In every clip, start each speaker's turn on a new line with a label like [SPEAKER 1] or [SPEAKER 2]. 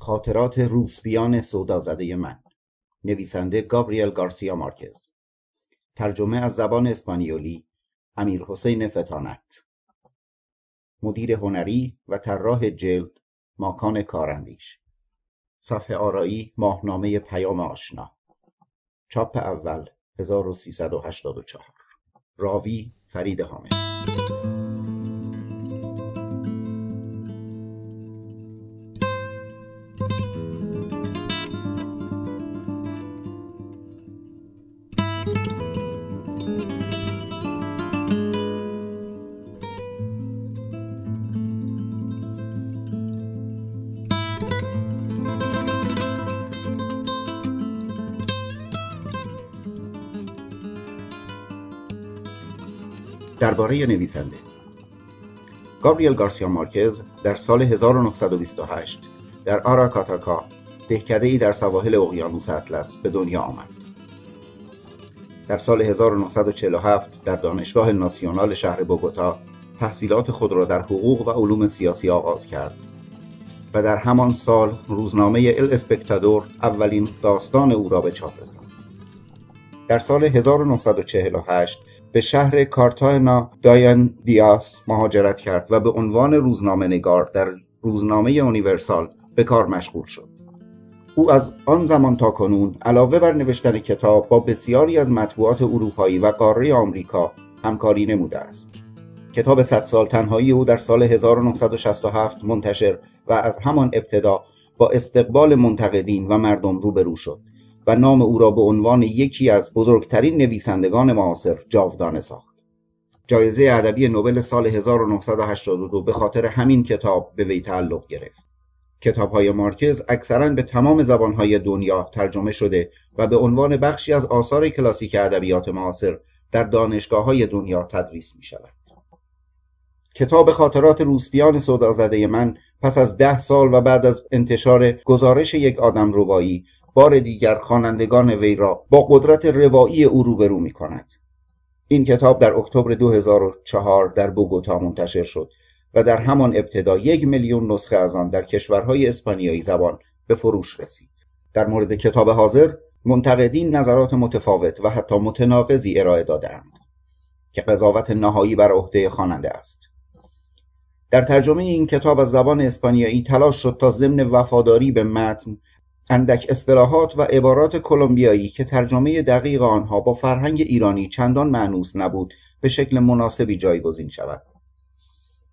[SPEAKER 1] خاطرات روسپیان سودازده من. نویسنده گابریل گارسیا مارکز. ترجمه از زبان اسپانیولی امیر حسین فتانت. مدیر هنری و طراح جلد ماکان کارندیش. صفحه آرایی ماهنامه پیام آشنا. چاپ اول 1384 راوی فرید حامد. درباره نویسنده گابریل گارسیا مارکز در سال 1928 در آراکاتاکا ای در سواحل اقیانوس اطلس به دنیا آمد. در سال 1947 در دانشگاه ناسیونال شهر بوگوتا تحصیلات خود را در حقوق و علوم سیاسی آغاز کرد و در همان سال روزنامه ال اسپکتادور اولین داستان او را به چاپ رساند. در سال 1948 به شهر کارتانا داین دیاس مهاجرت کرد و به عنوان روزنامه نگار در روزنامه یونیورسال به کار مشغول شد. او از آن زمان تا کنون علاوه بر نوشتن کتاب با بسیاری از مطبوعات اروپایی و قاره آمریکا همکاری نموده است. کتاب صد سال تنهایی او در سال 1967 منتشر و از همان ابتدا با استقبال منتقدین و مردم روبرو شد و نام او را به عنوان یکی از بزرگترین نویسندگان معاصر جاودانه ساخت. جایزه ادبی نوبل سال 1982 به خاطر همین کتاب به وی تعلق گرفت. های مارکز اکثرا به تمام زبانهای دنیا ترجمه شده و به عنوان بخشی از آثار کلاسیک ادبیات معاصر در دانشگاه های دنیا تدریس می شود. کتاب خاطرات روسپیان سودازده من پس از ده سال و بعد از انتشار گزارش یک آدم روایی بار دیگر خوانندگان وی را با قدرت روایی او روبرو می کند. این کتاب در اکتبر 2004 در بوگوتا منتشر شد و در همان ابتدا یک میلیون نسخه از آن در کشورهای اسپانیایی زبان به فروش رسید. در مورد کتاب حاضر منتقدین نظرات متفاوت و حتی متناقضی ارائه دادهاند که قضاوت نهایی بر عهده خواننده است. در ترجمه این کتاب از زبان اسپانیایی تلاش شد تا ضمن وفاداری به متن اندک اصطلاحات و عبارات کلمبیایی که ترجمه دقیق آنها با فرهنگ ایرانی چندان معنوس نبود به شکل مناسبی جایگزین شود.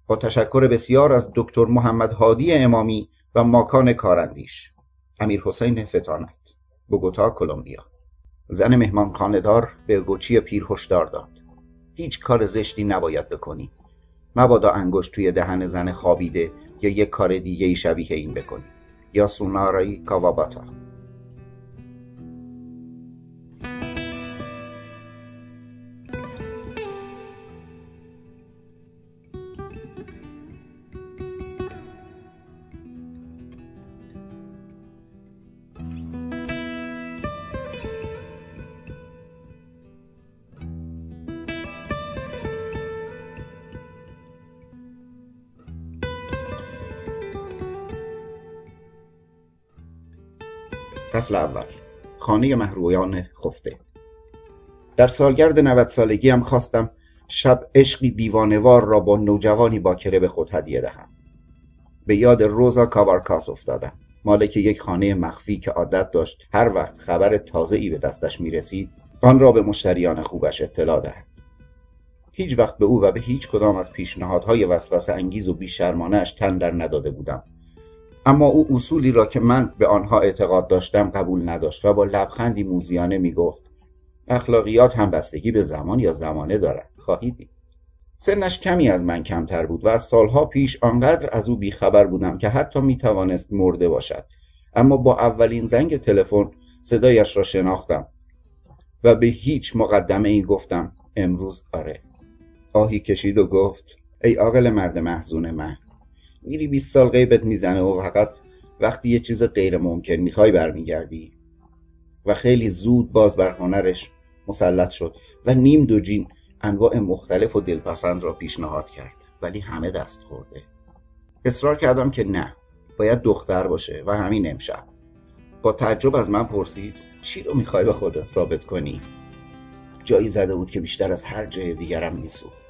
[SPEAKER 1] با تشکر بسیار از دکتر محمد هادی امامی و ماکان کارندیش. امیر حسین فتانت بوگوتا کلمبیا. زن مهمان خاندار به گوچی پیر هشدار داد. هیچ کار زشتی نباید بکنی. مبادا انگشت توی دهن زن خوابیده یا یک کار دیگه شبیه این بکنی. یا سونارای فصل اول. خانه محرویان خفته. در سالگرد 90 سالگی خواستم شب عشقی دیوانوار را با نوجوانی باکره به خود هدیه دهم. به یاد روزا کاوارکاس افتادم. مالک یک خانه مخفی که عادت داشت هر وقت خبر تازه ای به دستش می رسید آن را به مشتریان خوبش اطلاع دهد. هیچ وقت به او و به هیچ کدام از پیشنهادهای وسوسه انگیز و بیشرمانهاش تن در نداده بودم. اما او اصولی را که من به آنها اعتقاد داشتم قبول نداشت و با لبخندی موزیانه می گفت اخلاقیات هم بستگی به زمان یا زمانه دارد. خواهید دید. سنش کمی از من کمتر بود و از سالها پیش آنقدر از او بیخبر بودم که حتی می توانست مرده باشد. اما با اولین زنگ تلفن صدایش را شناختم و به هیچ مقدمه ای گفتم امروز آره. آهی کشید و گفت ای عاقل مرد محزون من. میری 20 سال غیبت می‌زنه و فقط وقتی یه چیز غیر ممکن می‌خوای برمیگردی. و خیلی زود باز بر هنرش مسلط شد و نیم دو جین انواع مختلف و دلپسند را پیشنهاد کرد ولی همه دست خورده. اصرار کردم که نه باید دختر باشه و همین امشب. با تعجب از من پرسید چی رو می‌خوای به خودت ثابت کنی؟ جایی زده بود که بیشتر از هر جای دیگرم میسوخت.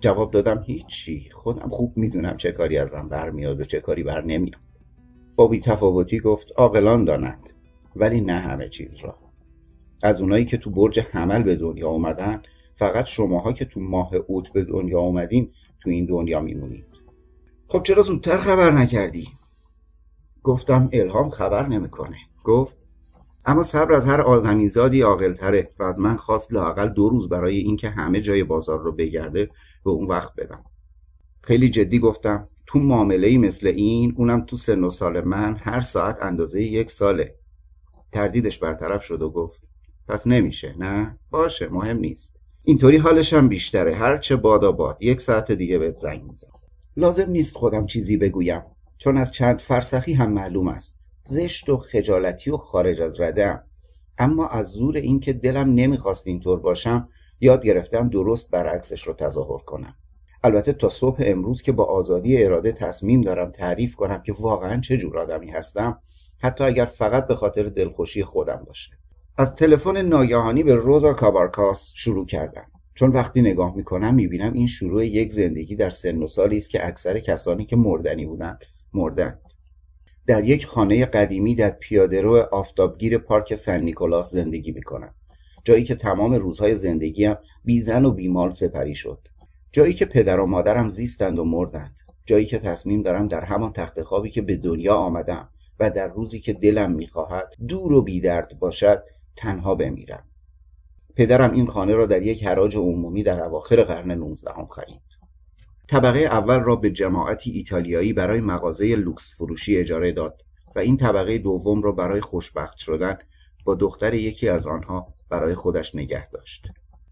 [SPEAKER 1] جواب دادم هیچی. خودم خوب می‌دونم چه کاری ازم برمیاد و چه کاری بر نمیاد. با تفاوتی گفت عاقلان دانند ولی نه همه چیز را. از اونایی که تو برج حمل به دنیا اومدن فقط شماها که تو ماه اوت به دنیا اومدین تو این دنیا میمونید. خب چرا زودتر خبر نکردی؟ گفتم الهام خبر نمی‌کنه. گفت اما صبر از هر آدمیزادی عاقلتره و از من خواست لاقل دو روز برای اینکه همه جای بازار رو بگرده به اون وقت بدم. خیلی جدی گفتم تو معامله مثل این اونم تو سن و سال من هر ساعت اندازه یک ساله. تردیدش برطرف شد و گفت پس نمیشه نه؟ باشه مهم نیست. اینطوری حالش هم بیشتره. هر چه بادا باد. یک ساعت دیگه بهت زنگ می‌زنم. لازم نیست خودم چیزی بگویم چون از چند فرسخی هم معلوم است. زشت و خجالتی و خارج از رده اما از زور اینکه دلم نمی‌خواست اینطور باشم یاد گرفتم درست برعکسش رو تظاهر کنم. البته تا صبح امروز که با آزادی اراده تصمیم دارم تعریف کنم که واقعا چه جور آدمی هستم حتی اگر فقط به خاطر دلخوشی خودم باشه. از تلفن ناگهانی به روزا کابارکاس شروع کردم. چون وقتی نگاه می‌کنم می‌بینم این شروع یک زندگی در سن و سالی است که اکثر کسانی که مردنی بودند مردند در یک خانه قدیمی در پیادهرو آفتابگیر پارک سن نیکولاس زندگی می‌کنم. جایی که تمام روزهای زندگیم بیزن و بیمال سپری شد. جایی که پدر و مادرم زیستند و مردند. جایی که تصمیم دارم در همان تخت خوابی که به دنیا آمدم و در روزی که دلم می‌خواهد دور و بیدرد باشد تنها بمیرم. پدرم این خانه را در یک حراج عمومی در اواخر قرن نوزدهم خرید. طبقه اول را به جماعتی ایتالیایی برای مغازه لوکس فروشی اجاره داد و این طبقه دوم را برای خوشبخت شدن با دختر یکی از آنها برای خودش نگه داشت.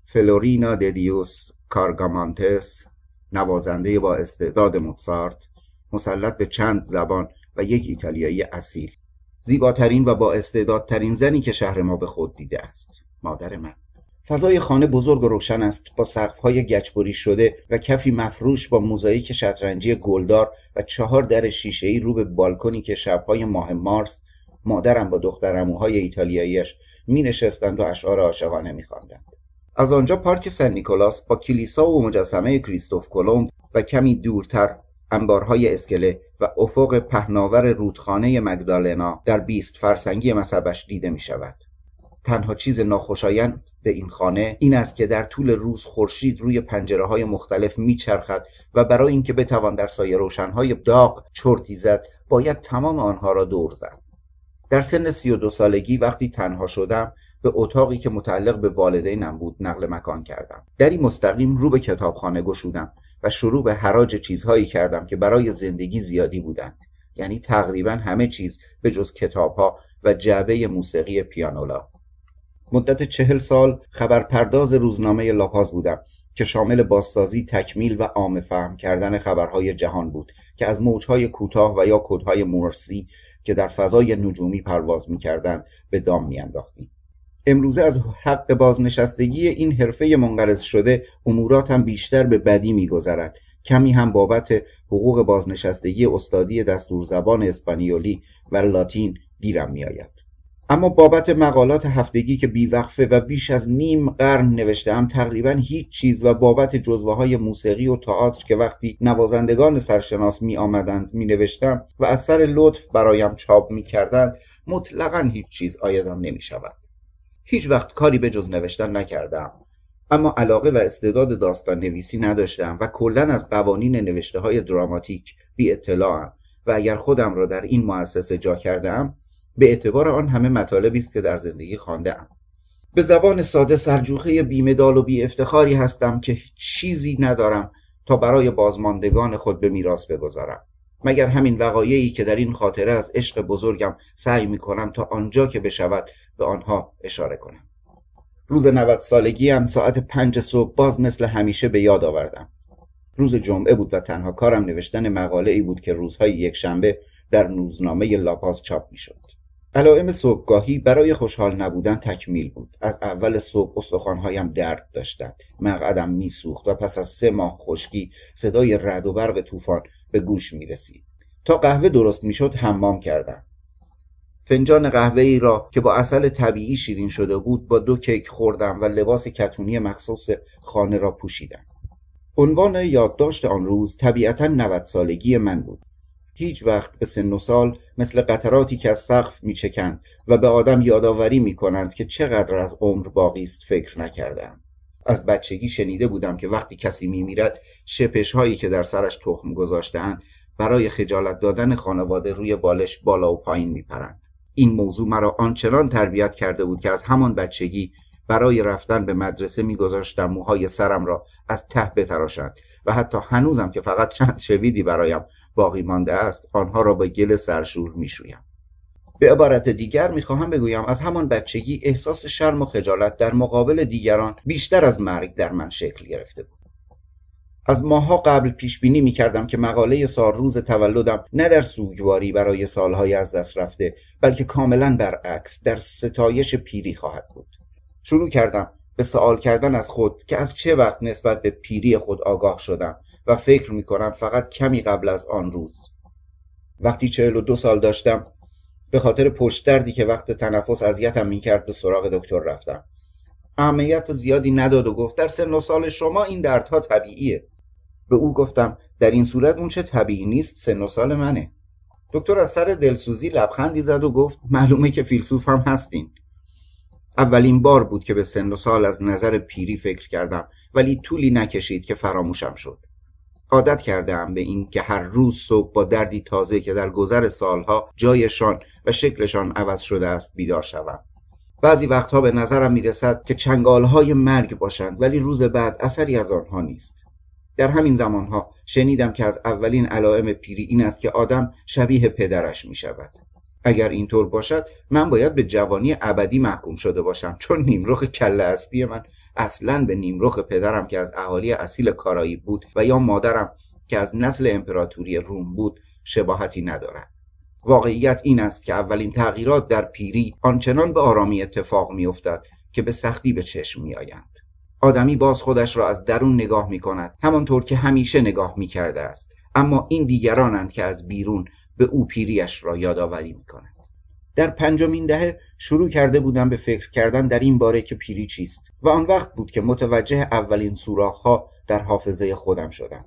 [SPEAKER 1] فلورینا ددیوس کارگامانتس نوازنده با استعداد موزارت مسلط به چند زبان و یک ایتالیایی اصیل زیباترین و با استعدادترین زنی که شهر ما به خود دیده است مادر من. فضای خانه بزرگ و روشن است با سقف‌های گچبری شده و کفی مفروش با موزاییک شطرنجی گلدار و چهار در شیشهای رو به بالکنی که شبهای ماه مارس مادرم با دخترموهای ایتالیاییش می نشستند و اشعار عاشقانه می از آنجا پارک سن نیکولاس با کلیسا و مجسمه کریستوف کلمب و کمی دورتر انبارهای اسکله و افق پهناور رودخانه مگدالنا در بیست فرسنگی مذهبش دیده می شود. تنها چیز ناخوشایند به این خانه این است که در طول روز خورشید روی پنجره های مختلف میچرخد و برای اینکه بتوان در سایه روشنهای داغ چرتی زد باید تمام آنها را دور زد. در سن سی و دو سالگی وقتی تنها شدم به اتاقی که متعلق به والدینم بود نقل مکان کردم. دری مستقیم رو به کتابخانه گشودم و شروع به حراج چیزهایی کردم که برای زندگی زیادی بودند. یعنی تقریبا همه چیز به جز کتابها و جعبه موسیقی پیانولا. مدت چهل سال خبرپرداز روزنامه لاپاز بودم که شامل بازسازی تکمیل و عام فهم کردن خبرهای جهان بود که از موجهای کوتاه و یا کدهای مورسی که در فضای نجومی پرواز می‌کردند به دام میانداختیم. امروزه از حق بازنشستگی این حرفه منقرض شده اموراتم بیشتر به بدی میگذرد. کمی هم بابت حقوق بازنشستگی استادی دستور زبان اسپانیولی و لاتین گیرم میآید. اما بابت مقالات هفتگی که بیوقفه و بیش از نیم قرن نوشتم تقریبا هیچ چیز و بابت جزوه های موسیقی و تئاتر که وقتی نوازندگان سرشناس می آمدند می نوشتم و از سر لطف برایم چاپ می کردند مطلقا هیچ چیز آیدم نمی شود هیچ وقت کاری به جز نوشتن نکردم. اما علاقه و استعداد داستان نویسی نداشتم و کلا از قوانین نوشته های دراماتیک بی اطلاعم و اگر خودم را در این مؤسسه جا کردم به اعتبار آن همه مطالبی است که در زندگی ام به زبان ساده سرجوخه بیمدال و بی افتخاری هستم که چیزی ندارم تا برای بازماندگان خود به میراث بگذارم. مگر همین وقایعی که در این خاطره از عشق بزرگم سعی می کنم تا آنجا که بشود به آنها اشاره کنم. روز سالگی هم ساعت پنج صبح باز مثل همیشه به یاد آوردم. روز جمعه بود و تنها کارم نوشتن مقاله ای بود که روزهای یک شنبه در روزنامه لاپاز چاپ می شد. علائم صبحگاهی برای خوشحال نبودن تکمیل بود. از اول صبح استخوانهایم درد داشتند مقعدم میسوخت و پس از سه ماه خشکی صدای رد و برق طوفان به گوش می رسید تا قهوه درست می‌شد حمام کردم فنجان قهوه ای را که با اصل طبیعی شیرین شده بود با دو کیک خوردم و لباس کتونی مخصوص خانه را پوشیدم. عنوان یادداشت آن روز طبیعتا نود سالگی من بود. هیچ وقت به سن و سال مثل قطراتی که از سقف میچکند و به آدم یادآوری می‌کنند که چقدر از عمر باقی است فکر نکردم. از بچگی شنیده بودم که وقتی کسی میمیرد شپش هایی که در سرش تخم گذاشتهاند برای خجالت دادن خانواده روی بالش بالا و پایین میپرند. این موضوع مرا آنچنان تربیت کرده بود که از همان بچگی برای رفتن به مدرسه میگذاشتم موهای سرم را از ته بتراشند و حتی هنوزم که فقط چند شویدی برایم باقی مانده است آنها را با گل سرشور می‌شویم. به عبارت دیگر می‌خواهم بگویم از همان بچگی احساس شرم و خجالت در مقابل دیگران بیشتر از مرگ در من شکل گرفته بود. از ماها قبل پیش بینی می کردم که مقاله روز تولدم نه در سوگواری برای سالهای از دست رفته بلکه کاملا برعکس در ستایش پیری خواهد بود. شروع کردم به سوال کردن از خود که از چه وقت نسبت به پیری خود آگاه شدم. و فکر می کنم فقط کمی قبل از آن روز. وقتی چهل و دو سال داشتم به خاطر پشت دردی که وقت تنفس اذیتم می‌کرد به سراغ دکتر رفتم. اهمیت زیادی نداد و گفت در سن و سال شما این دردها طبیعیه. به او گفتم در این صورت اون چه طبیعی نیست سن و سال منه. دکتر از سر دلسوزی لبخندی زد و گفت معلومه که فیلسوف هم هستین. اولین بار بود که به سن و سال از نظر پیری فکر کردم ولی طولی نکشید که فراموشم شد. عادت کردم به این که هر روز صبح با دردی تازه که در گذر سالها جایشان و شکلشان عوض شده است بیدار شوم. بعضی وقتها به نظرم می‌رسد که چنگالهای مرگ باشند ولی روز بعد اثری از آنها نیست. در همین زمانها شنیدم که از اولین علائم پیری این است که آدم شبیه پدرش می شود اگر اینطور باشد من باید به جوانی ابدی محکوم شده باشم چون نیمرخ کله اسبی من اصلا به نیمرخ پدرم که از اهالی اصیل کارایی بود و یا مادرم که از نسل امپراتوری روم بود شباهتی ندارد. واقعیت این است که اولین تغییرات در پیری آنچنان به آرامی اتفاق میافتد که به سختی به چشم میآیند. آدمی باز خودش را از درون نگاه می کند همانطور که همیشه نگاه می کرده است. اما این دیگرانند که از بیرون به او پیریش را یادآوری می کند در پنجمین دهه شروع کرده بودم به فکر کردن در این باره که پیری چیست و آن وقت بود که متوجه اولین ها در حافظه خودم شدم.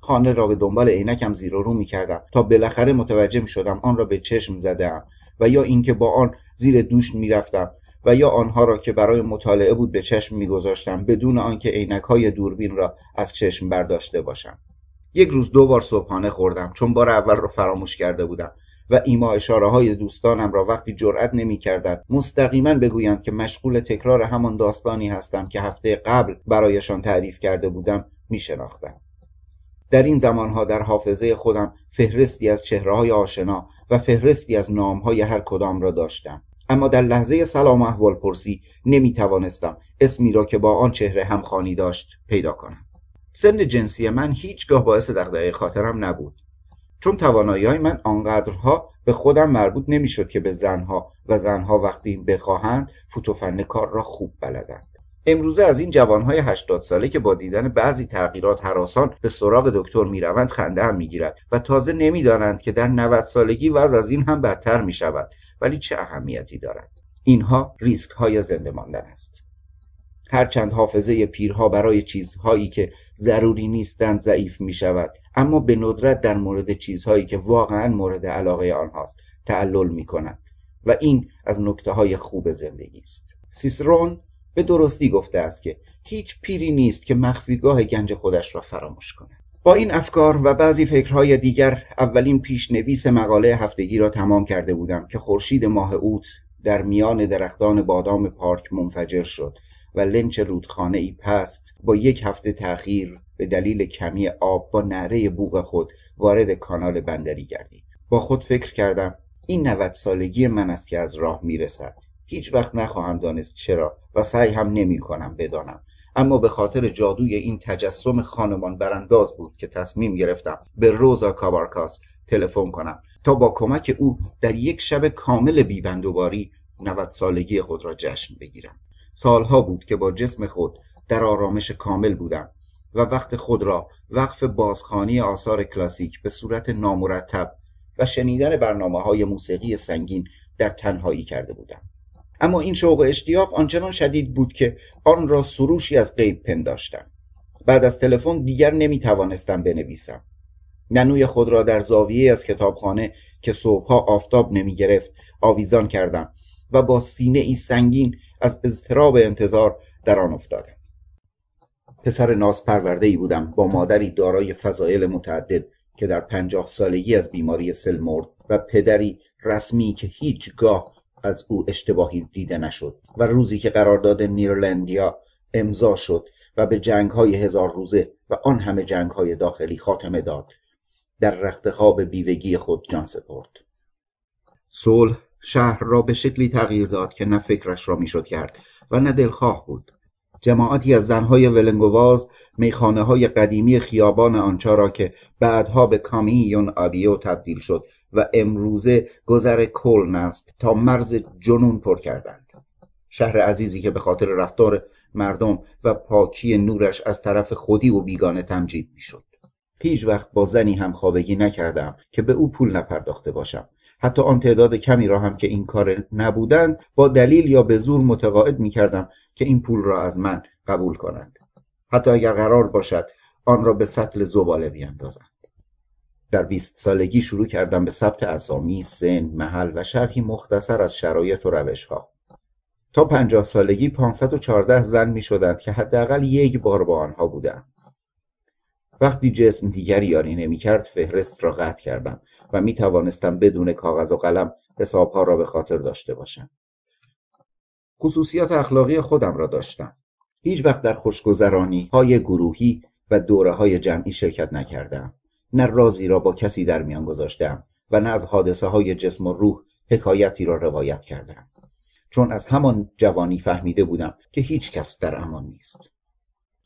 [SPEAKER 1] خانه را به دنبال عینکم زیر و رو می کردم تا بالاخره متوجه می شدم آن را به چشم زدم و یا اینکه با آن زیر دوش می رفتم و یا آنها را که برای مطالعه بود به چشم میگذاشتم بدون آنکه عینک های دوربین را از چشم برداشته باشم. یک روز دو بار صبحانه خوردم. چون بار اول را فراموش کرده بودم. و ایما اشاره های دوستانم را وقتی جرأت نمی کردن مستقیما بگویند که مشغول تکرار همان داستانی هستم که هفته قبل برایشان تعریف کرده بودم می شناختم. در این زمانها در حافظه خودم فهرستی از چهره های آشنا و فهرستی از نام های هر کدام را داشتم. اما در لحظه سلام احوال پرسی نمی توانستم اسمی را که با آن چهره همخوانی داشت پیدا کنم. سن جنسی من هیچگاه باعث دغدغه خاطرم نبود. چون توانایی های من آنقدرها به خودم مربوط نمی‌شد که به زنها و زنها وقتی بخواهند فوتوفن کار را خوب بلدند. امروزه از این جوانهای هشتاد ساله که با دیدن بعضی تغییرات حراسان به سراغ دکتر می‌روند خنده هم می‌گیرد و تازه نمی‌دانند که در 90 سالگی وضع از این هم بدتر می شود ولی چه اهمیتی دارد. اینها ریسک های زنده ماندن است. هرچند حافظه پیرها برای چیزهایی که ضروری نیستند ضعیف می شود اما به ندرت در مورد چیزهایی که واقعا مورد علاقه آنهاست تعلل می کند و این از نکته های خوب زندگی است. سیسرون به درستی گفته است که هیچ پیری نیست که مخفیگاه گنج خودش را فراموش کند. با این افکار و بعضی فکرهای دیگر اولین پیشنویس مقاله هفتگی را تمام کرده بودم که خورشید ماه اوت در میان درختان بادام پارک منفجر شد و لنچ رودخانه ای پست با یک هفته تأخیر به دلیل کمی آب با نعره بوغ خود وارد کانال بندری گردید. با خود فکر کردم این نوت سالگی من است که از راه می‌رسد. هیچ وقت نخواهم دانست چرا و سعی هم نمی کنم بدانم. اما به خاطر جادوی این تجسم خانمان برانداز بود که تصمیم گرفتم به روزا کابارکاس تلفن کنم تا با کمک او در یک شب کامل بیبندوباری نوت سالگی خود را جشن بگیرم. سالها بود که با جسم خود در آرامش کامل بودم. و وقت خود را وقف بازخانی آثار کلاسیک به صورت نامرتب و شنیدن برنامه های موسیقی سنگین در تنهایی کرده بودم. اما این شوق و اشتیاق آنچنان شدید بود که آن را سروشی از غیب پنداشتم. بعد از تلفن دیگر نمی توانستم بنویسم. ننوی خود را در زاویه از کتابخانه که صبحها آفتاب نمی گرفت آویزان کردم و با سینه ای سنگین از اضطراب انتظار در آن افتادم. پسر ناز پرورده ای بودم با مادری دارای فضایل متعدد که در پنجاه سالگی از بیماری سل مرد و پدری رسمی که هیچگاه از او اشتباهی دیده نشد و روزی که قرارداد نیرلندیا امضا شد و به جنگ های هزار روزه و آن همه جنگ های داخلی خاتمه داد. در رختخواب بیوگی خود جان سپرد. صلح شهر را به شکلی تغییر داد که نه فکرش را می‌شد کرد و نه دلخواه بود. جماعتی از زنهای ولنگواز میخانه های قدیمی خیابان آنچا را که بعدها به کامیون آبیو تبدیل شد و امروزه گذر کلن است تا مرز جنون پر کردند. شهر عزیزی که به خاطر رفتار مردم و پاکی نورش از طرف خودی و بیگانه تمجید می‌شد. هیچ وقت با زنی هم خوابگی نکردم که به او پول نپرداخته باشم. حتی آن تعداد کمی را هم که این کار نبودند با دلیل یا به زور متقاعد می کردم که این پول را از من قبول کنند. حتی اگر قرار باشد آن را به سطل زباله بیاندازند. در بیست سالگی شروع کردم به ثبت اسامی، سن، محل و شرحی مختصر از شرایط و روشها. تا پنجاه سالگی 514 زن می شدند که حداقل یک بار با آنها بودم. وقتی جسم دیگری یاری نمی کرد فهرست را قطع کردم. و می توانستم بدون کاغذ و قلم حسابها را به خاطر داشته باشم. خصوصیات اخلاقی خودم را داشتم. هیچ وقت در خوشگذرانی های گروهی و دوره های جمعی شرکت نکردم. نه رازی را با کسی در میان گذاشتم و نه از حادثه های جسم و روح حکایتی را روایت کردم. چون از همان جوانی فهمیده بودم که هیچ کس در امان نیست.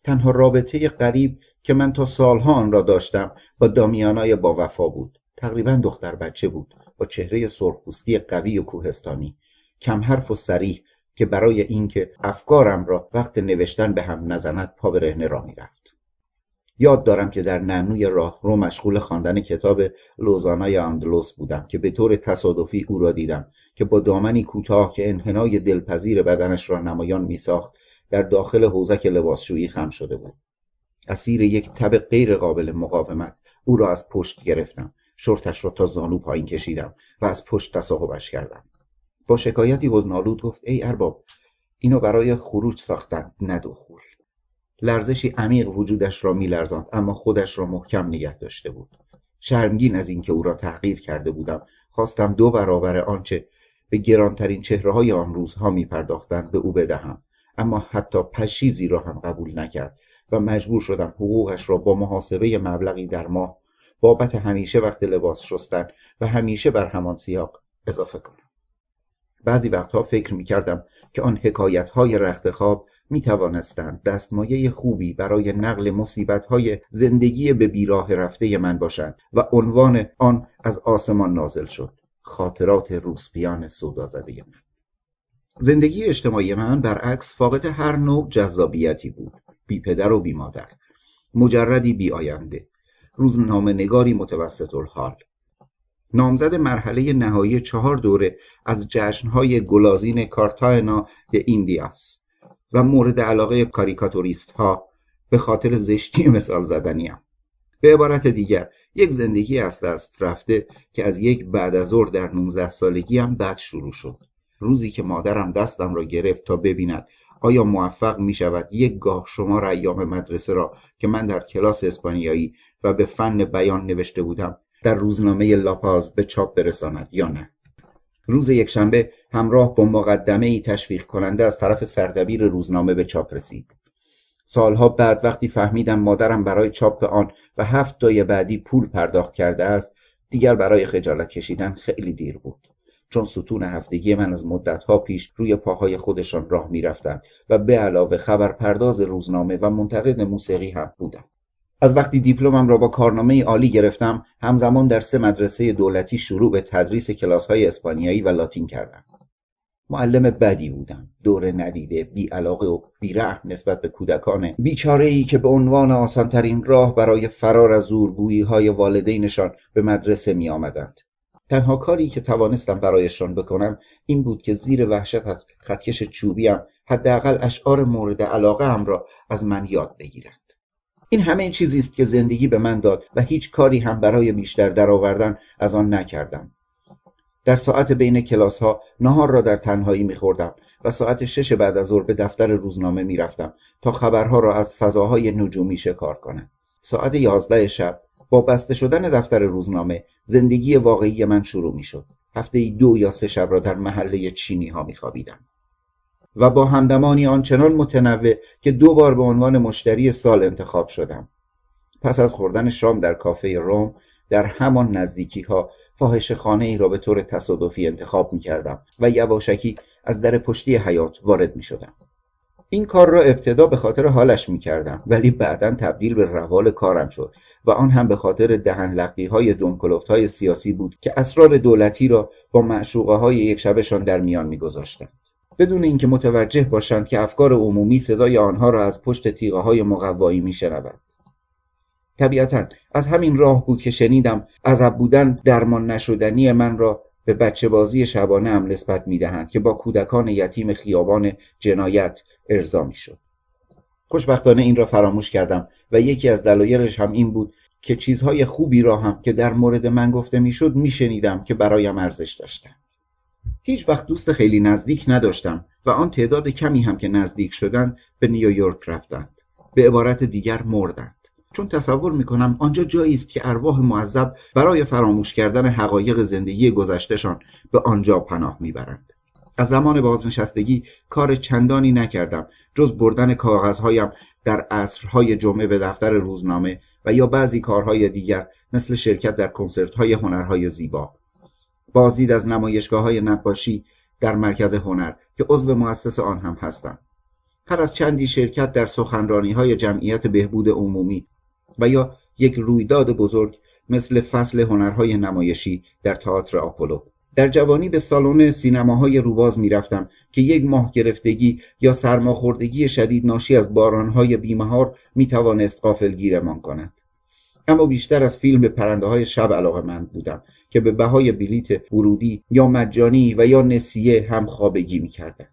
[SPEAKER 1] تنها رابطه قریب که من تا سالها آن را داشتم با دامیانای با وفا بود. تقریبا دختر بچه بود با چهره سرخپوستی قوی و کوهستانی کم حرف و سریح که برای اینکه افکارم را وقت نوشتن به هم نزند پا به رهنه را می‌رفت. یاد دارم که در نعنوی راه رو مشغول خواندن کتاب لوزانای اندلس بودم که به طور تصادفی او را دیدم که با دامنی کوتاه که انحنای دلپذیر بدنش را نمایان میساخت در داخل حوزک لباسشویی خم شده بود. اسیر یک تب غیر قابل مقاومت او را از پشت گرفتم. شرطش را تا زانو پایین کشیدم و از پشت تصاحبش کردم. با شکایتی حزنالود گفت ای ارباب اینو برای خروج ساختن دخول لرزشی عمیق وجودش را میلرزاند اما خودش را محکم نگه داشته بود. شرمگین از اینکه او را تحقیر کرده بودم خواستم دو برابر آنچه به گرانترین چهره های آن روزها می پرداختند به او بدهم اما حتی پشیزی را هم قبول نکرد و مجبور شدم حقوقش را با محاسبه مبلغی در ماه بابت همیشه وقت لباس شستن و همیشه بر همان سیاق اضافه کنم. بعضی وقتها فکر می کردم که آن حکایت های رخت خواب می توانستند دستمایه خوبی برای نقل مصیبت های زندگی به بیراه رفته من باشند و عنوان آن از آسمان نازل شد. خاطرات روسپیان سودا زده من. زندگی اجتماعی من برعکس فاقد هر نوع جذابیتی بود. بی پدر و بی مادر. مجردی بی آینده روزنامه نگاری متوسط الحال. نامزد مرحله نهایی چهار دوره از جشنهای گلازین کارتاینا د ایندیاس و مورد علاقه کاریکاتوریست ها به خاطر زشتی مثال زدنیم. به عبارت دیگر یک زندگی از دست رفته که از یک بعد از ظهر در 19 سالگی هم بد شروع شد. روزی که مادرم دستم را گرفت تا ببیند آیا موفق می شود یک گاه شمار ایام مدرسه را که من در کلاس اسپانیایی و به فن بیان نوشته بودم در روزنامه لاپاز به چاپ برساند یا نه. روز یکشنبه همراه با مقدمه ای تشویق کننده از طرف سردبیر روزنامه به چاپ رسید. سالها بعد وقتی فهمیدم مادرم برای چاپ آن و هفت دای بعدی پول پرداخت کرده است دیگر برای خجالت کشیدن خیلی دیر بود. چون ستون هفتگی من از مدتها پیش روی پاهای خودشان راه می‌رفتند و به علاوه خبرپرداز روزنامه و منتقد موسیقی هم بودم. از وقتی دیپلمم را با کارنامه عالی گرفتم همزمان در سه مدرسه دولتی شروع به تدریس های اسپانیایی و لاتین کردم. معلم بدی بودم. دور ندیده بی علاقه و بی نسبت به کودکان بیچاره ای که به عنوان آسانترین راه برای فرار از زورگویی های والدینشان به مدرسه می آمدند تنها کاری که توانستم برایشان بکنم این بود که زیر وحشت از خطکش چوبیم حداقل اشعار مورد علاقه هم را از من یاد بگیرند. این همه چیزی است که زندگی به من داد و هیچ کاری هم برای بیشتر درآوردن از آن نکردم در ساعت بین کلاس ها نهار را در تنهایی میخوردم و ساعت شش بعد از ظهر به دفتر روزنامه می‌رفتم تا خبرها را از فضاهای نجومی شکار کنم ساعت یازده شب با بسته شدن دفتر روزنامه زندگی واقعی من شروع می شد. هفته دو یا سه شب را در محله چینی ها می خوابیدم. و با همدمانی آنچنان متنوع که دو بار به عنوان مشتری سال انتخاب شدم. پس از خوردن شام در کافه روم در همان نزدیکی ها فاحش خانه ای را به طور تصادفی انتخاب می کردم و یواشکی از در پشتی حیات وارد می شدم. این کار را ابتدا به خاطر حالش می کردم ولی بعدا تبدیل به روال کارم شد و آن هم به خاطر دهن لقی های دونکلوفت های سیاسی بود که اسرار دولتی را با معشوقه های یک شبشان در میان می گذاشتند. بدون اینکه متوجه باشند که افکار عمومی صدای آنها را از پشت تیغه های مقوایی می شنود. طبیعتا از همین راه بود که شنیدم عذب بودن درمان نشدنی من را به بچه بازی شبانه هم نسبت می دهند که با کودکان یتیم خیابان جنایت ارضا می شد. خوشبختانه این را فراموش کردم و یکی از دلایلش هم این بود که چیزهای خوبی را هم که در مورد من گفته می‌شد میشنیدم که برایم ارزش داشتند هیچ وقت دوست خیلی نزدیک نداشتم و آن تعداد کمی هم که نزدیک شدند به نیویورک رفتند. به عبارت دیگر مردند. چون تصور می‌کنم آنجا جایی است که ارواح معذب برای فراموش کردن حقایق زندگی گذشتهشان به آنجا پناه می‌برند. از زمان بازنشستگی کار چندانی نکردم جز بردن کاغذهایم در عصرهای جمعه به دفتر روزنامه و یا بعضی کارهای دیگر مثل شرکت در کنسرت‌های هنرهای زیبا. بازدید از نمایشگاه های نقاشی در مرکز هنر که عضو مؤسس آن هم هستم هر از چندی شرکت در سخنرانی های جمعیت بهبود عمومی و یا یک رویداد بزرگ مثل فصل هنرهای نمایشی در تئاتر آپولو. در جوانی به سالن سینماهای روباز می‌رفتم که یک ماه گرفتگی یا سرماخوردگی شدید ناشی از بارانهای بیمهار می‌توانست غافلگیرمان کند. اما بیشتر از فیلم پرنده های شب علاقه من بودم که به بهای بلیت ورودی یا مجانی و یا نسیه هم خوابگی می‌کردند.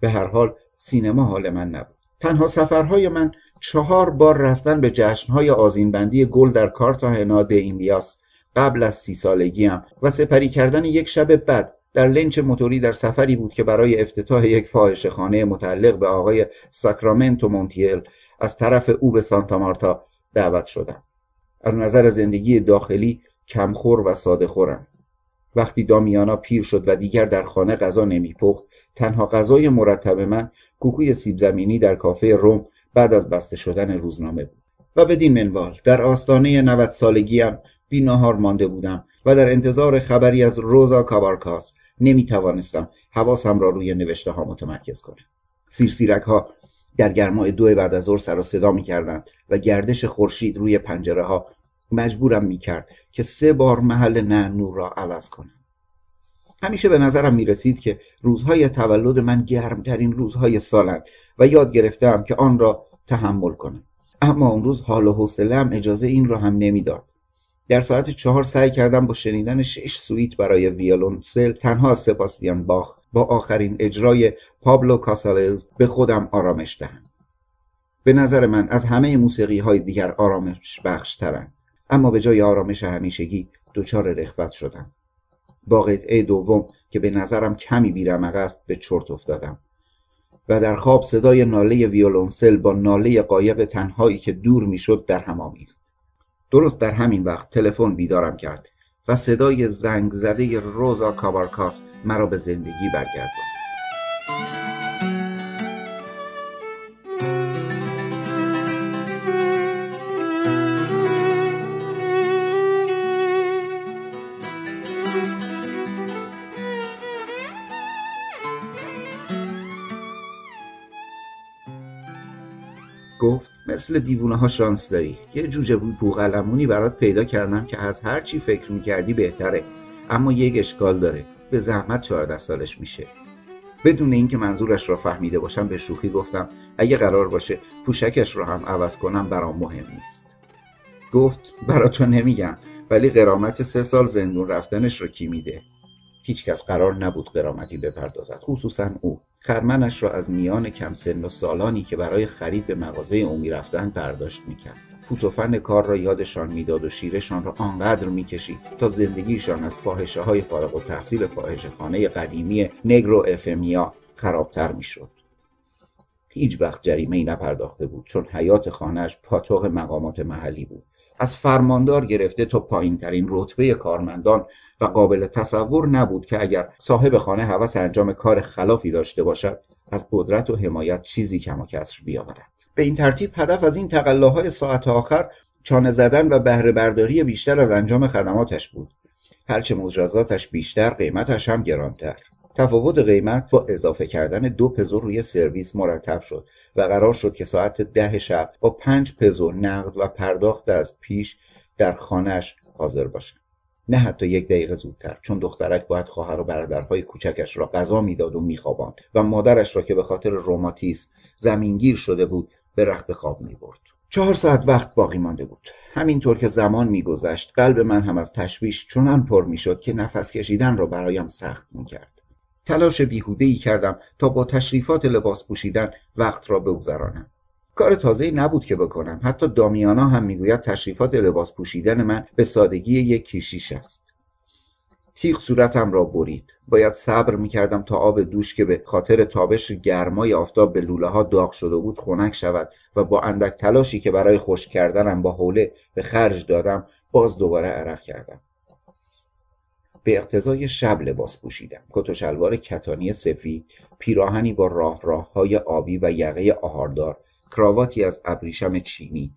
[SPEAKER 1] به هر حال سینما حال من نبود. تنها سفرهای من چهار بار رفتن به جشنهای آزینبندی گل در کارتاهنا د ایندیاس قبل از سی سالگیم و سپری کردن یک شب بعد در لنچ موتوری در سفری بود که برای افتتاح یک فاحشه خانه متعلق به آقای ساکرامنتو مونتیل از طرف او به سانتا مارتا دعوت شدم. از نظر زندگی داخلی کمخور و ساده خورم. وقتی دامیانا پیر شد و دیگر در خانه غذا نمیپخت تنها غذای مرتب من کوکوی سیب زمینی در کافه روم بعد از بسته شدن روزنامه بود. و بدین منوال در آستانه 90 سالگیم بی نهار مانده بودم و در انتظار خبری از روزا کابارکاس نمی توانستم حواسم را روی نوشته ها متمرکز کنم. سیرسیرک ها در گرمای دو بعد از ظهر سر و صدا می کردند و گردش خورشید روی پنجره ها مجبورم می کرد که سه بار محل نه نور را عوض کنم. همیشه به نظرم می رسید که روزهای تولد من گرمترین روزهای سالند و یاد گرفتم که آن را تحمل کنم. اما اون روز حال و حوصله‌ام اجازه این را هم نمی‌داد. در ساعت چهار سعی کردم با شنیدن شش سویت برای ویولونسل تنها از سپاسیان باخ با آخرین اجرای پابلو کاسالز به خودم آرامش دهم. به نظر من از همه موسیقی های دیگر آرامش بخش ترن. اما به جای آرامش همیشگی دچار رخوت شدم. با قطعه دوم که به نظرم کمی بیرمق است به چرت افتادم. و در خواب صدای ناله ویولونسل با ناله قایق تنهایی که دور می‌شد در هم آمیخت. درست در همین وقت تلفن بیدارم کرد و صدای زنگ زده روزا کابارکاس مرا به زندگی برگرداند. مثل دیوونه ها شانس داری. یه جوجه بوی بوغلمونی برات پیدا کردم که از هر چی فکر می‌کردی بهتره. اما یک اشکال داره. به زحمت چهارده سالش میشه. بدون اینکه منظورش را فهمیده باشم به شوخی گفتم اگه قرار باشه پوشکش رو هم عوض کنم برام مهم نیست. گفت برا تو نمیگم ولی قرامت سه سال زندون رفتنش رو کی میده؟ هیچکس قرار نبود قرامتی بپردازد خصوصا او. خرمنش را از میان کم سن و سالانی که برای خرید به مغازه او می‌رفتند برداشت می‌کرد. فوت و فن کار را یادشان می‌داد و شیرشان را آنقدر می‌کشید تا زندگیشان از فاحشه های فارغ و تحصیل فاحشه خانه قدیمی نگرو افمیا خرابتر می‌شد. هیچ وقت جریمه ای نپرداخته بود چون حیات خانهش پاتوق مقامات محلی بود. از فرماندار گرفته تا پایین ترین رتبه کارمندان و قابل تصور نبود که اگر صاحب خانه هوس انجام کار خلافی داشته باشد از قدرت و حمایت چیزی کم و کسر بیاورد. به این ترتیب هدف از این تقلاهای ساعت آخر چانه زدن و بهره برداری بیشتر از انجام خدماتش بود. هرچه مجازاتش بیشتر قیمتش هم گرانتر. تفاوت قیمت با اضافه کردن دو پزو روی سرویس مرتب شد و قرار شد که ساعت ده شب با پنج پزو نقد و پرداخت از پیش در خانهش حاضر باشد نه حتی یک دقیقه زودتر چون دخترک باید خواهر و برادرهای کوچکش را غذا می‌داد و میخواباند و مادرش را که به خاطر روماتیسم زمینگیر شده بود به رخت خواب می‌برد. چهار ساعت وقت باقی مانده بود. همینطور که زمان میگذشت قلب من هم از تشویش چنان پر می‌شد که نفس کشیدن را برایم سخت می‌کرد. تلاش ای کردم تا با تشریفات لباس پوشیدن وقت را بگذرانم. کار تازه نبود که بکنم. حتی دامیانا هم می‌گوید تشریفات لباس پوشیدن من به سادگی یک کیشیش است. تیغ صورتم را برید. باید صبر می‌کردم تا آب دوش که به خاطر تابش گرمای آفتاب به لوله ها داغ شده بود خنک شود و با اندک تلاشی که برای خشک کردنم با حوله به خرج دادم باز دوباره عرق کردم. به اقتضای شب لباس پوشیدم. کت و شلوار کتانی سفید پیراهنی با راه راه های آبی و یقه آهاردار کراواتی از ابریشم چینی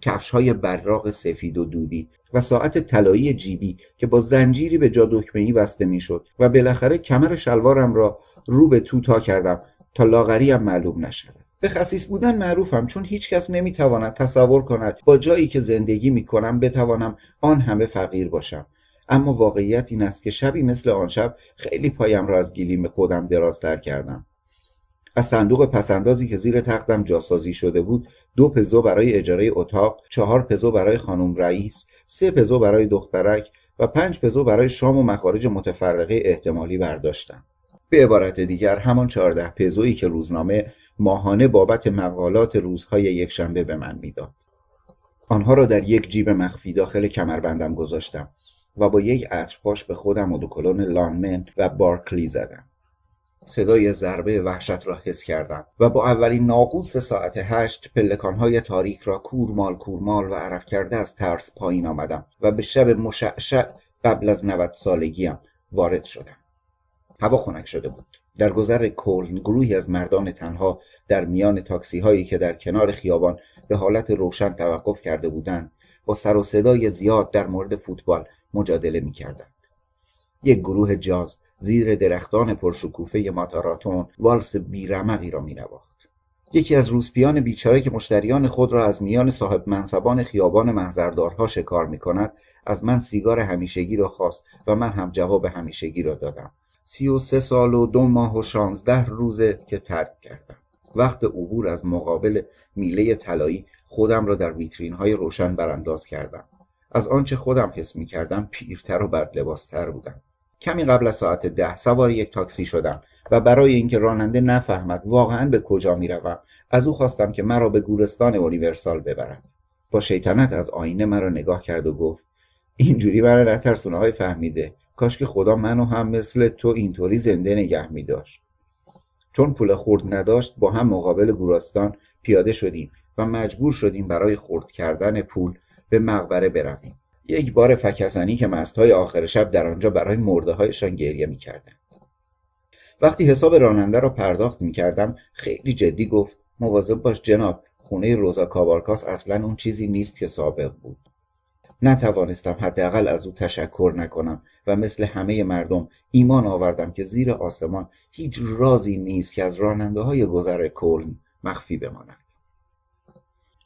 [SPEAKER 1] کفش های براق سفید و دودی و ساعت طلایی جیبی که با زنجیری به جا دکمهای بسته می‌شد و بالاخره کمر شلوارم را رو به تو تا کردم تا لاغریم معلوم نشود. به خصیص بودن معروفم چون هیچکس نمی‌تواند تصور کند با جایی که زندگی می‌کنم بتوانم آن همه فقیر باشم. اما واقعیت این است که شبی مثل آن شب خیلی پایم را از گلیم خودم درازتر کردم. از صندوق پسندازی که زیر تختم جاسازی شده بود دو پزو برای اجاره اتاق چهار پزو برای خانم رئیس سه پزو برای دخترک و پنج پزو برای شام و مخارج متفرقه احتمالی برداشتم. به عبارت دیگر همان چهارده پزویی که روزنامه ماهانه بابت مقالات روزهای یکشنبه به من می‌داد. آنها را در یک جیب مخفی داخل کمربندم گذاشتم. و با یک عطرپاش به خودم ودوکلون لانمن و بارکلی زدم. صدای ضربه وحشت را حس کردم و با اولین ناقوس ساعت هشت پلکانهای تاریک را کورمال کورمال و عرق کرده از ترس پایین آمدم و به شب مشعشع قبل از نود سالگیم وارد شدم. هوا خنک شده بود. در گذر کلن گروهی از مردان تنها در میان تاکسی هایی که در کنار خیابان به حالت روشن توقف کرده بودند با سر و صدای زیاد در مورد فوتبال مجادله می کردند. یک گروه جاز زیر درختان پرشکوفه ماتاراتون والس بیرمقی را می نواخت. یکی از روسپیان بیچاره که مشتریان خود را از میان صاحب منصبان خیابان محضردارها شکار می کند از من سیگار همیشگی را خواست و من هم جواب همیشگی را دادم سی و سه سال و دو ماه و شانزده روزه که ترک کردم وقت عبور از مقابل میله طلایی خودم را در ویترین های روشن برانداز کردم از آنچه خودم حس می کردم پیرتر و بد لباستر بودم. کمی قبل از ساعت ده سوار یک تاکسی شدم و برای اینکه راننده نفهمد واقعا به کجا می روم از او خواستم که مرا به گورستان اونیورسال ببرد با شیطنت از آینه مرا نگاه کرد و گفت اینجوری برای نترسونه های فهمیده. کاش که خدا منو هم مثل تو اینطوری زنده نگه می داشت چون پول خورد نداشت با هم مقابل گورستان پیاده شدیم و مجبور شدیم برای خورد کردن پول به مقبره برویم. یک بار فکسنی که مستهای آخر شب در آنجا برای مرده هایشان گریه می‌کردند. وقتی حساب راننده را پرداخت می‌کردم خیلی جدی گفت مواظب باش جناب خونه روزا کابارکاس اصلا اون چیزی نیست که سابق بود. نتوانستم حداقل از او تشکر نکنم و مثل همه مردم ایمان آوردم که زیر آسمان هیچ رازی نیست که از راننده های گذر کلن مخفی بماند.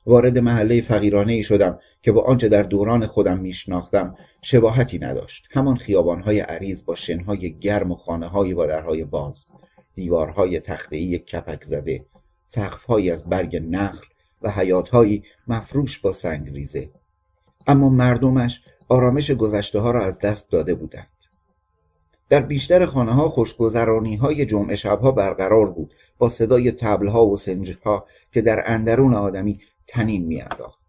[SPEAKER 1] وارد محله فقیرانه ای شدم که با آنچه در دوران خودم میشناختم شباهتی نداشت. همان خیابانهای عریض با شنهای گرم و خانههایی با درهای باز دیوارهای تختهای کپک زده سقفهایی از برگ نخل و حیاتهایی مفروش با سنگ ریزه. اما مردمش آرامش گذشته ها را از دست داده بودند. در بیشتر خانه ها خوشگذرانی های جمعه شبها برقرار بود با صدای تبلها و سنجها که در اندرون آدمی تنین میانداخت.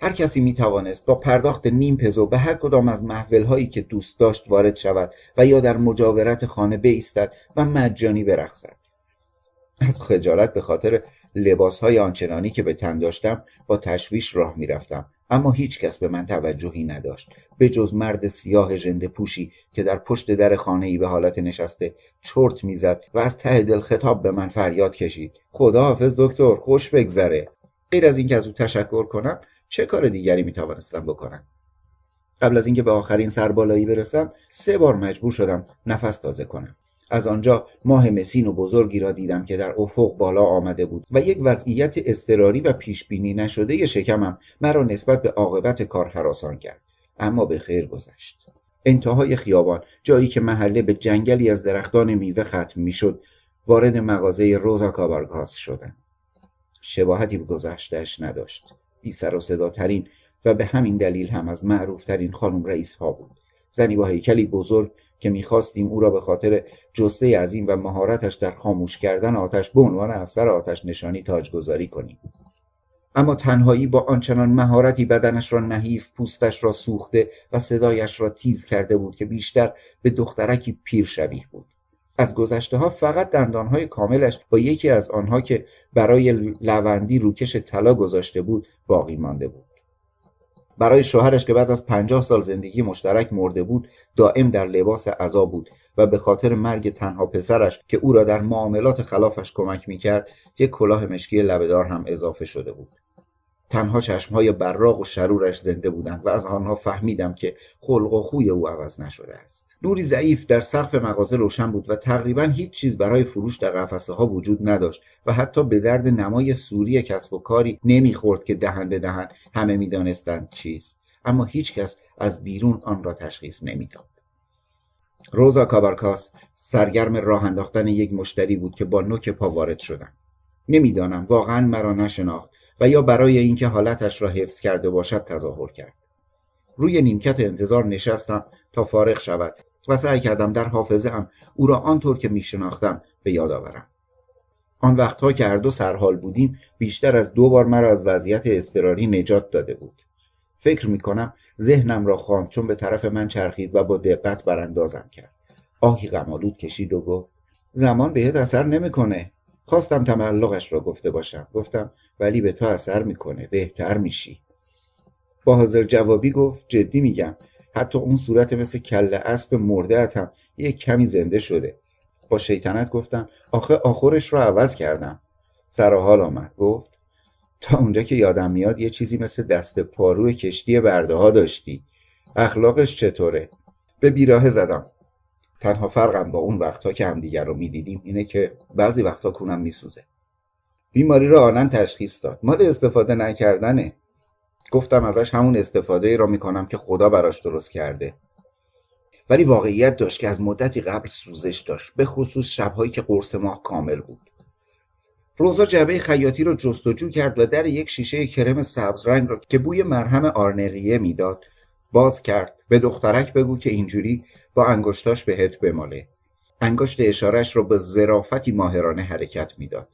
[SPEAKER 1] هر کسی می توانست با پرداخت نیم پزو به هر کدام از محفل هایی که دوست داشت وارد شود و یا در مجاورت خانه بایستد و مجانی برقصد. از خجالت به خاطر لباس های آنچنانی که به تن داشتم با تشویش راه می‌رفتم. اما هیچ کس به من توجهی نداشت. به جز مرد سیاه ژنده پوشی که در پشت در خانه ای به حالت نشسته چرت می‌زد و از ته دل خطاب به من فریاد کشید. خدا حافظ دکتر خوش بگذره. غیر از اینکه از او تشکر کنم چه کار دیگری می‌توانستم بکنم؟ قبل از اینکه به آخرین سربالایی برسم سه بار مجبور شدم نفس تازه کنم. از آنجا ماه مسین و بزرگی را دیدم که در افق بالا آمده بود و یک وضعیت اضطراری و پیش بینی نشده شکمم مرا نسبت به عاقبت کار حراسان کرد. اما به خیر گذشت. انتهای خیابان جایی که محله به جنگلی از درختان میوه ختم می‌شد وارد مغازه روزا کابارگاس شدم. شباهتی به گذشتهش نداشت. بی سر و صدا ترین و به همین دلیل هم از معروفترین خانم رئیس ها بود. زنی با هیکلی بزرگ که می‌خواستیم او را به خاطر جسته عظیم و مهارتش در خاموش کردن آتش به عنوان افسر آتش نشانی تاجگذاری کنیم. اما تنهایی با آنچنان مهارتی بدنش را نحیف پوستش را سوخته و صدایش را تیز کرده بود که بیشتر به دخترکی پیر شبیه بود. از گذشته ها فقط دندانهای کاملش با یکی از آنها که برای لوندی روکش طلا گذاشته بود باقی مانده بود. برای شوهرش که بعد از پنجاه سال زندگی مشترک مرده بود دائم در لباس عذا بود و به خاطر مرگ تنها پسرش که او را در معاملات خلافش کمک می‌کرد یک کلاه مشکی لبهدار هم اضافه شده بود. تنها چشمهای براق و شرورش زنده بودند و از آنها فهمیدم که خلق و خوی او عوض نشده است. نوری ضعیف در سقف مغازه روشن بود و تقریبا هیچ چیز برای فروش در قفسه ها وجود نداشت و حتی به درد نمای سوری کسب و کاری نمی‌خورد که دهن به دهن همه می‌دانستند چیست. اما هیچ کس از بیرون آن را تشخیص نمی‌داد. روزا کابارکاس سرگرم راه انداختن یک مشتری بود که با نوک پا وارد شدم. نمی‌دانم واقعا مرا نشناخت. و یا برای اینکه حالتش را حفظ کرده باشد تظاهر کرد. روی نیمکت انتظار نشستم تا فارغ شود و سعی کردم در حافظه ام او را آنطور که میشناختم به یاد آورم. آن وقتها که هر دو سرحال بودیم بیشتر از دو بار مرا از وضعیت اضطراری نجات داده بود. فکر می کنم ذهنم را خواند چون به طرف من چرخید و با دقت براندازم کرد. آهی غمالود کشید و گفت زمان بهت اثر نمی‌کنه. خواستم تملقش را گفته باشم. گفتم ولی به تو اثر می‌کنه بهتر میشی. با حاضر جوابی گفت جدی میگم. حتی اون صورت مثل کله اسب مرده هم یک کمی زنده شده. با شیطنت گفتم آخه آخرش را عوض کردم. سر حال آمد. گفت تا اونجا که یادم میاد یه چیزی مثل دست پارو کشتی برده ها داشتی. اخلاقش چطوره؟ به بیراه زدم. تنها فرقم با اون وقتها که همدیگر رو می‌دیدیم اینه که بعضی وقتها کونم میسوزه. بیماری رو آنن تشخیص داد. مال استفاده نکردنه. گفتم ازش همون استفاده ای را می‌کنم که خدا براش درست کرده. ولی واقعیت داشت که از مدتی قبل سوزش داشت به خصوص شبهایی که قرص ماه کامل بود. روزا جعبه خیاطی رو جستجو کرد و در یک شیشه کرم سبز رنگ را که بوی مرهم آرنقیه می‌داد باز کرد. به دخترک بگو که اینجوری با انگشتاش بهت بماله. انگشت اشارش را به ظرافتی ماهرانه حرکت می‌داد.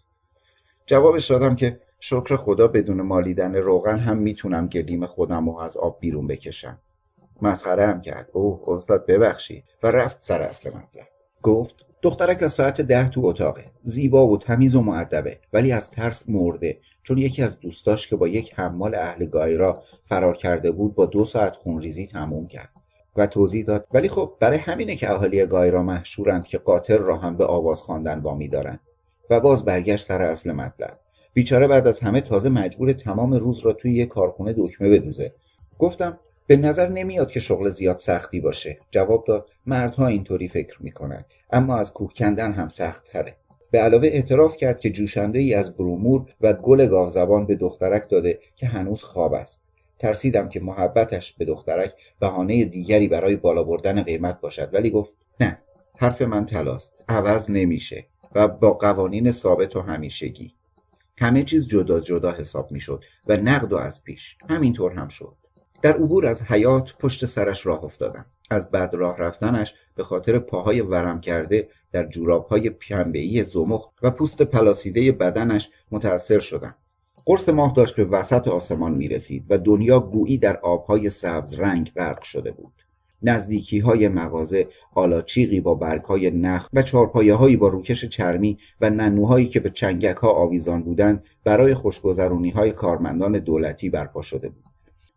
[SPEAKER 1] جوابش دادم که شکر خدا بدون مالیدن روغن هم می‌تونم گلیم خودم رو از آب بیرون بکشم. مسخره هم کرد. اوه استاد ببخشید. و رفت سر اصل مطلب. گفت دخترک از ساعت ده تو اتاقه. زیبا و تمیز و معدبه ولی از ترس مرده. چون یکی از دوستاش که با یک حمال اهل گایرا فرار کرده بود با دو ساعت خونریزی تموم کرد و توضیح داد. ولی خب برای همینه که اهالی گایرا محشورند که قاتل را هم به آواز خواندن وامی دارند و باز برگشت سر اصل مطلب. بیچاره بعد از همه تازه مجبور تمام روز را توی یه کارخونه دکمه بدوزه. گفتم به نظر نمیاد که شغل زیاد سختی باشه. جواب داد مردها اینطوری فکر می‌کنند اما از کوه کندن هم سخت تره به علاوه اعتراف کرد که جوشنده ای از برومور و گل گاوزبان به دخترک داده که هنوز خواب است. ترسیدم که محبتش به دخترک بهانه دیگری برای بالا بردن قیمت باشد. ولی گفت نه حرف من تلاست عوض نمیشه و با قوانین ثابت و همیشگی. همه چیز جدا جدا حساب می‌شد و نقد و از پیش. همینطور هم شد. در عبور از حیات پشت سرش راه افتادم. از بد راه رفتنش به خاطر پاهای ورم کرده در جورابهای پنبهای زمخ و پوست پلاسیده بدنش متأثر شدم قرص ماه داشت به وسط آسمان می رسید و دنیا گویی در آبهای سبز رنگ غرق شده بود. نزدیکی های مغازه آلاچیقی با برگ های نخ و چارپایه هایی با روکش چرمی و ننوهایی که به چنگک ها آویزان بودند برای خوشگذرونی های کارمندان دولتی برپا شده بود.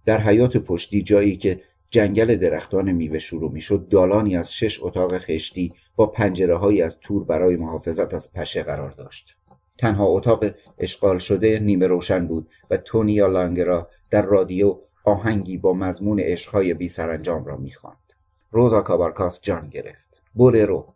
[SPEAKER 1] در حیات پشتی جایی که جنگل درختان میوه شروع می‌شد. دالانی از شش اتاق خشتی با پنجره هایی از تور برای محافظت از پشه قرار داشت. تنها اتاق اشغال شده نیمه روشن بود و تونیا لانگرا در رادیو آهنگی با مضمون عشقهای بی سرانجام را می‌خواند. روزا کابارکاس جان گرفت. بوررو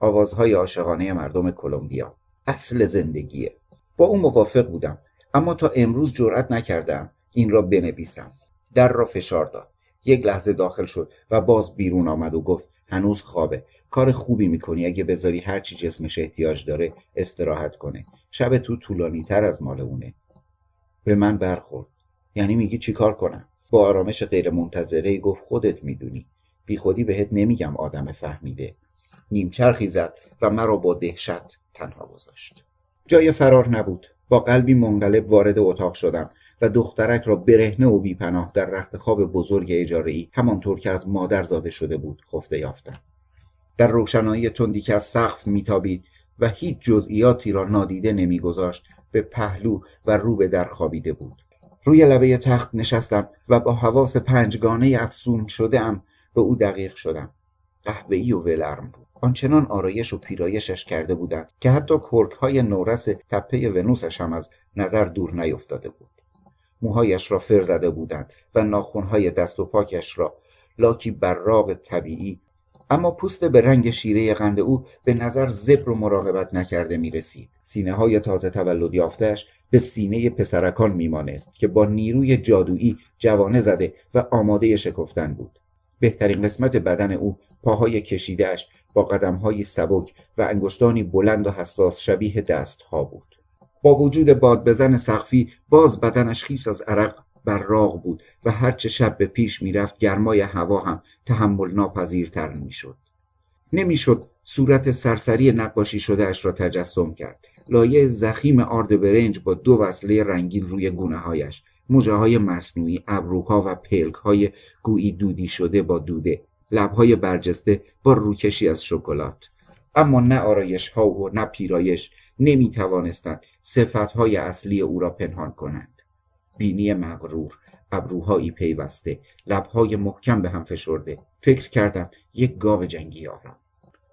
[SPEAKER 1] آوازهای عاشقانه مردم کلمبیا. اصل زندگیه. با او موافق بودم. اما تا امروز جرأت نکردم این را بنویسم. در را فشار داد. یک لحظه داخل شد و باز بیرون آمد و گفت هنوز خوابه. کار خوبی می‌کنی. اگه بذاری هرچی جسمش احتیاج داره استراحت کنه. شب تو طولانی تر از مال اونه. به من برخورد. یعنی میگی چیکار کنم؟ با آرامش غیر منتظره گفت خودت می‌دونی. بی خودی بهت نمیگم آدم فهمیده. نیمچرخی زد و مرا با دهشت تنها گذاشت. جای فرار نبود. با قلبی منقلب وارد اتاق شدم. و دخترک را برهنه و بیپناه در رخت خواب بزرگ اجاره همانطور که از مادر زاده شده بود خفته یافتم. در روشنایی تندی که از سقف میتابید و هیچ جزئیاتی را نادیده نمیگذاشت به پهلو و رو به در خوابیده بود. روی لبه تخت نشستم و با حواس پنجگانه افسون شده ام به او دقیق شدم. قهوه‌ای و ولرم بود. آنچنان آرایش و پیرایشش کرده بودند که حتی کرک های نورس تپه ونوسش هم از نظر دور نیفتاده بود. موهایش را فر زده بودند و ناخونهای دست و پاکش را لاکی براغ طبیعی اما پوست به رنگ شیره قند او به نظر زبر و مراقبت نکرده می رسید. سینه های تازه تولد یافتهش به سینه پسرکان میمانست که با نیروی جادویی جوانه زده و آماده شکفتن بود. بهترین قسمت بدن او پاهای کشیدهش با قدمهای سبک و انگشتانی بلند و حساس شبیه دستها بود. با وجود باد بزن سقفی باز بدنش خیس از عرق براق بود و هرچه شب به پیش می‌رفت گرمای هوا هم تحمل ناپذیرتر می‌شد. نمی‌شد صورت سرسری نقاشی شدهاش را تجسم کرد. لایه زخیم آرد برنج با دو وصله رنگین روی گونه هایش موجه های مصنوعی ابروها و پلک های گویی دودی شده با دوده لبهای برجسته با روکشی از شکلات. اما نه آرایش ها و نه پیرایش نمی توانستند صفت های اصلی او را پنهان کنند. بینی مغرور ابروهایی پیوسته لبهای محکم به هم فشرده. فکر کردم یک گاو جنگی آرم.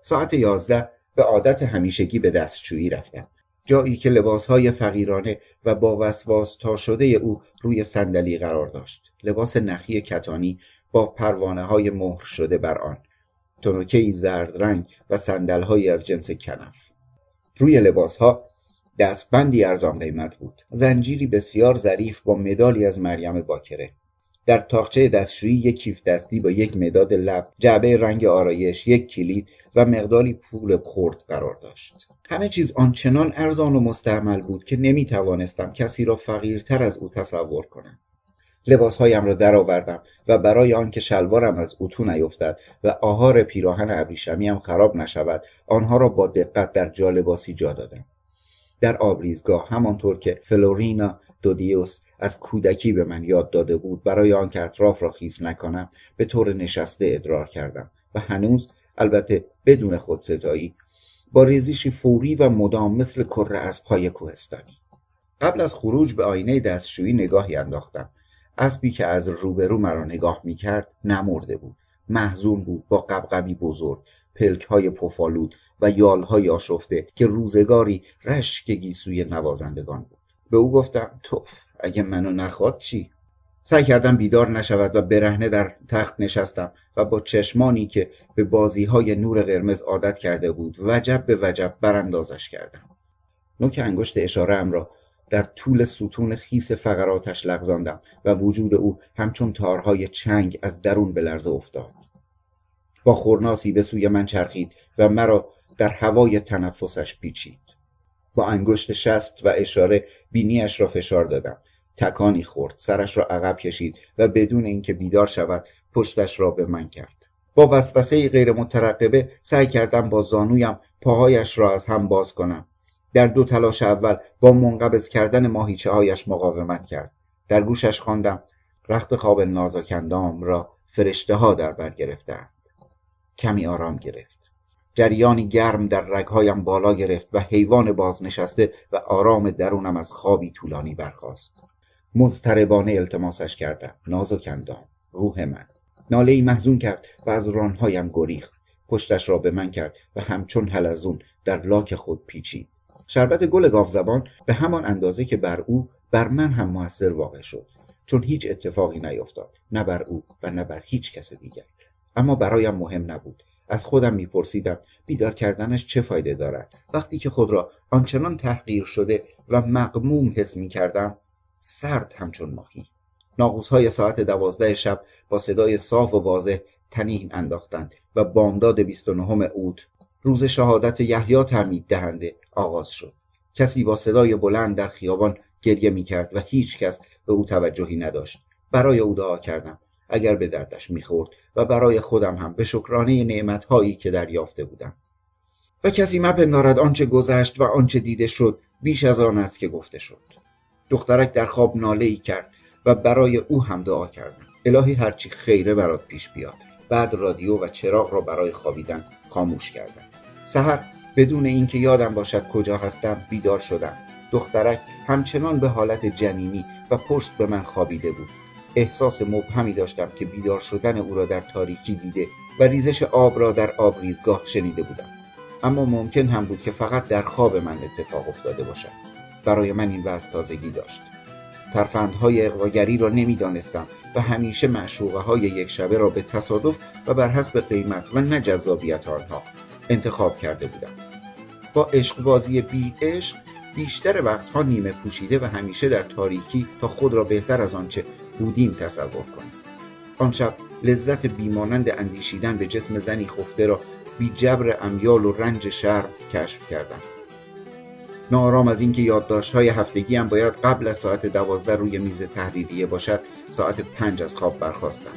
[SPEAKER 1] ساعت یازده به عادت همیشگی به دستشویی رفتم. جایی که لباسهای فقیرانه و با وسواس تا شده او روی صندلی قرار داشت. لباس نخی کتانی با پروانه های مهر شده بر آن. تنوکهای زرد رنگ و صندلهایی از جنس کنف. روی لباسها دستبندی ارزان قیمت بود. زنجیری بسیار ظریف با مدالی از مریم باکره. در تاقچه دستشویی یک کیف دستی با یک مداد لب جعبه رنگ آرایش یک کلید و مقداری پول خرد قرار داشت. همه چیز آنچنان ارزان و مستعمل بود که نمی توانستم کسی را فقیرتر از او تصور کنم. لباسهایم را درآوردم و برای آنکه شلوارم از اتو نیفتد و آهار پیراهن ابریشمیم خراب نشود آنها را با دقت در جالباسی جا دادم. در آبریزگاه همانطور که فلورینا دودیوس از کودکی به من یاد داده بود برای آنکه اطراف را خیس نکنم به طور نشسته ادرار کردم و هنوز البته بدون خودستایی با ریزشی فوری و مدام مثل کره از پای کوهستانی. قبل از خروج به آینه دستشویی نگاهی انداختم. اسبی که از روبرو مرا نگاه می‌کرد نمرده بود. محزون بود با قبقبی بزرگ پلک های پفالود و یالهای آشفته که روزگاری رشک گیسوی نوازندگان بود. به او گفتم توف اگه منو نخواد چی؟ سعی کردم بیدار نشود و برهنه در تخت نشستم و با چشمانی که به بازی های نور قرمز عادت کرده بود وجب به وجب براندازش کردم. نوک انگشت اشاره را در طول ستون خیس فقراتش لغزاندم و وجود او همچون تارهای چنگ از درون به لرزه افتاد. با خورناسی به سوی من چرخید و مرا در هوای تنفسش پیچید. با انگشت شست و اشاره بینیش را فشار دادم. تکانی خورد سرش را عقب کشید و بدون اینکه بیدار شود پشتش را به من کرد. با وسوسه غیر مترقبه سعی کردم با زانویم پاهایش را از هم باز کنم. در دو تلاش اول با منقبض کردن ماهیچه هایش مقاومت کرد. در گوشش خواندم رخت خواب نازکندام را فرشته ها در بر گرفتند. کمی آرام گرفت. جریانی گرم در رگهایم بالا گرفت و حیوان بازنشسته و آرام درونم از خوابی طولانی برخاست. مضطربانه التماسش کردم. نازکندام روح من. ناله ای محزون کرد و از رانهایم گریخت. پشتش را به من کرد و همچون حلزون در لاک خود پیچید. شربت گل گاوزبان به همان اندازه که بر او بر من هم موثر واقع شد چون هیچ اتفاقی نیفتاد نه بر او و نه بر هیچ کس دیگر. اما برایم مهم نبود. از خودم میپرسیدم بیدار کردنش چه فایده دارد؟ وقتی که خود را آنچنان تحقیر شده و مقموم حس می‌کردم سرد همچون ماهی. های ساعت دوازده شب با صدای صاف و واضح تنین انداختند و بامداد 29 اوت روز شهادت یحیی تعمید دهنده آغاز شد. کسی با صدای بلند در خیابان گریه می‌کرد و هیچ کس به او توجهی نداشت. برای او دعا کردم اگر به دردش می‌خورد و برای خودم هم به شکرانه نعمتهایی که دریافته بودم. و کسی مپندارد آنچه گذشت و آنچه دیده شد بیش از آن است که گفته شد. دخترک در خواب ناله ای کرد و برای او هم دعا کردم. الهی هرچی خیره برات پیش بیاد. بعد رادیو و چراغ را برای خوابیدن خاموش کردم. سحر بدون اینکه یادم باشد کجا هستم بیدار شدم. دخترک همچنان به حالت جنینی و پشت به من خوابیده بود. احساس مبهمی داشتم که بیدار شدن او را در تاریکی دیده و ریزش آب را در آبریزگاه شنیده بودم. اما ممکن هم بود که فقط در خواب من اتفاق افتاده باشد. برای من این وضع تازگی داشت. ترفندهای اقواگری را نمی‌دانستم و همیشه معشوقه های یک شبه را به تصادف و بر حسب قیمت و نه جذابیت آنها انتخاب کرده بودم. با عشقبازی بی عشق بیشتر وقتها نیمه پوشیده و همیشه در تاریکی تا خود را بهتر از آنچه بودیم تصور کنیم. آن شب لذت بیمانند اندیشیدن به جسم زنی خفته را بی جبر امیال و رنج شرم کشف کردم. نارام از اینکه یادداشت‌های هفتگی هم باید قبل از ساعت دوازده روی میز تحریریه باشد ساعت پنج از خواب برخواستم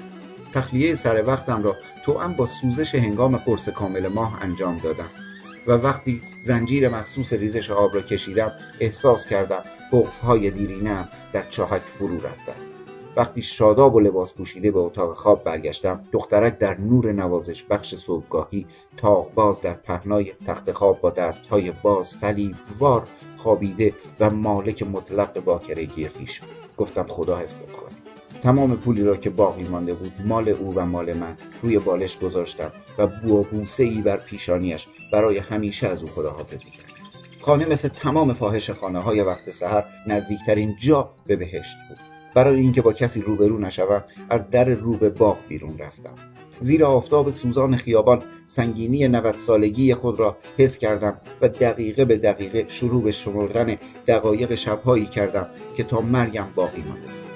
[SPEAKER 1] تخلیه سر وقتم را هم با سوزش هنگام قرص کامل ماه انجام دادم و وقتی زنجیر مخصوص ریزش آب را کشیدم احساس کردم بغزهای دیرینم در چاهک فرو رفتم وقتی شاداب و لباس پوشیده به اتاق خواب برگشتم دخترک در نور نوازش بخش صبحگاهی تاق باز در پهنای تخت خواب با دستهای باز صلیب وار خوابیده و مالک مطلق باکرگی خویش گفتم خدا حفظت کنه. تمام پولی را که باقی مانده بود مال او و مال من روی بالش گذاشتم و بو و بوسه ای بر پیشانیش برای همیشه از او خداحافظی کردم خانه مثل تمام فاحش خانه های وقت سحر نزدیکترین جا به بهشت بود. برای اینکه با کسی روبرو نشوم از در رو به باغ بیرون رفتم. زیر آفتاب سوزان خیابان سنگینی 90 سالگی خود را حس کردم و دقیقه به دقیقه شروع به شمردن دقایق شبهایی کردم که تا مرگم باقی مانده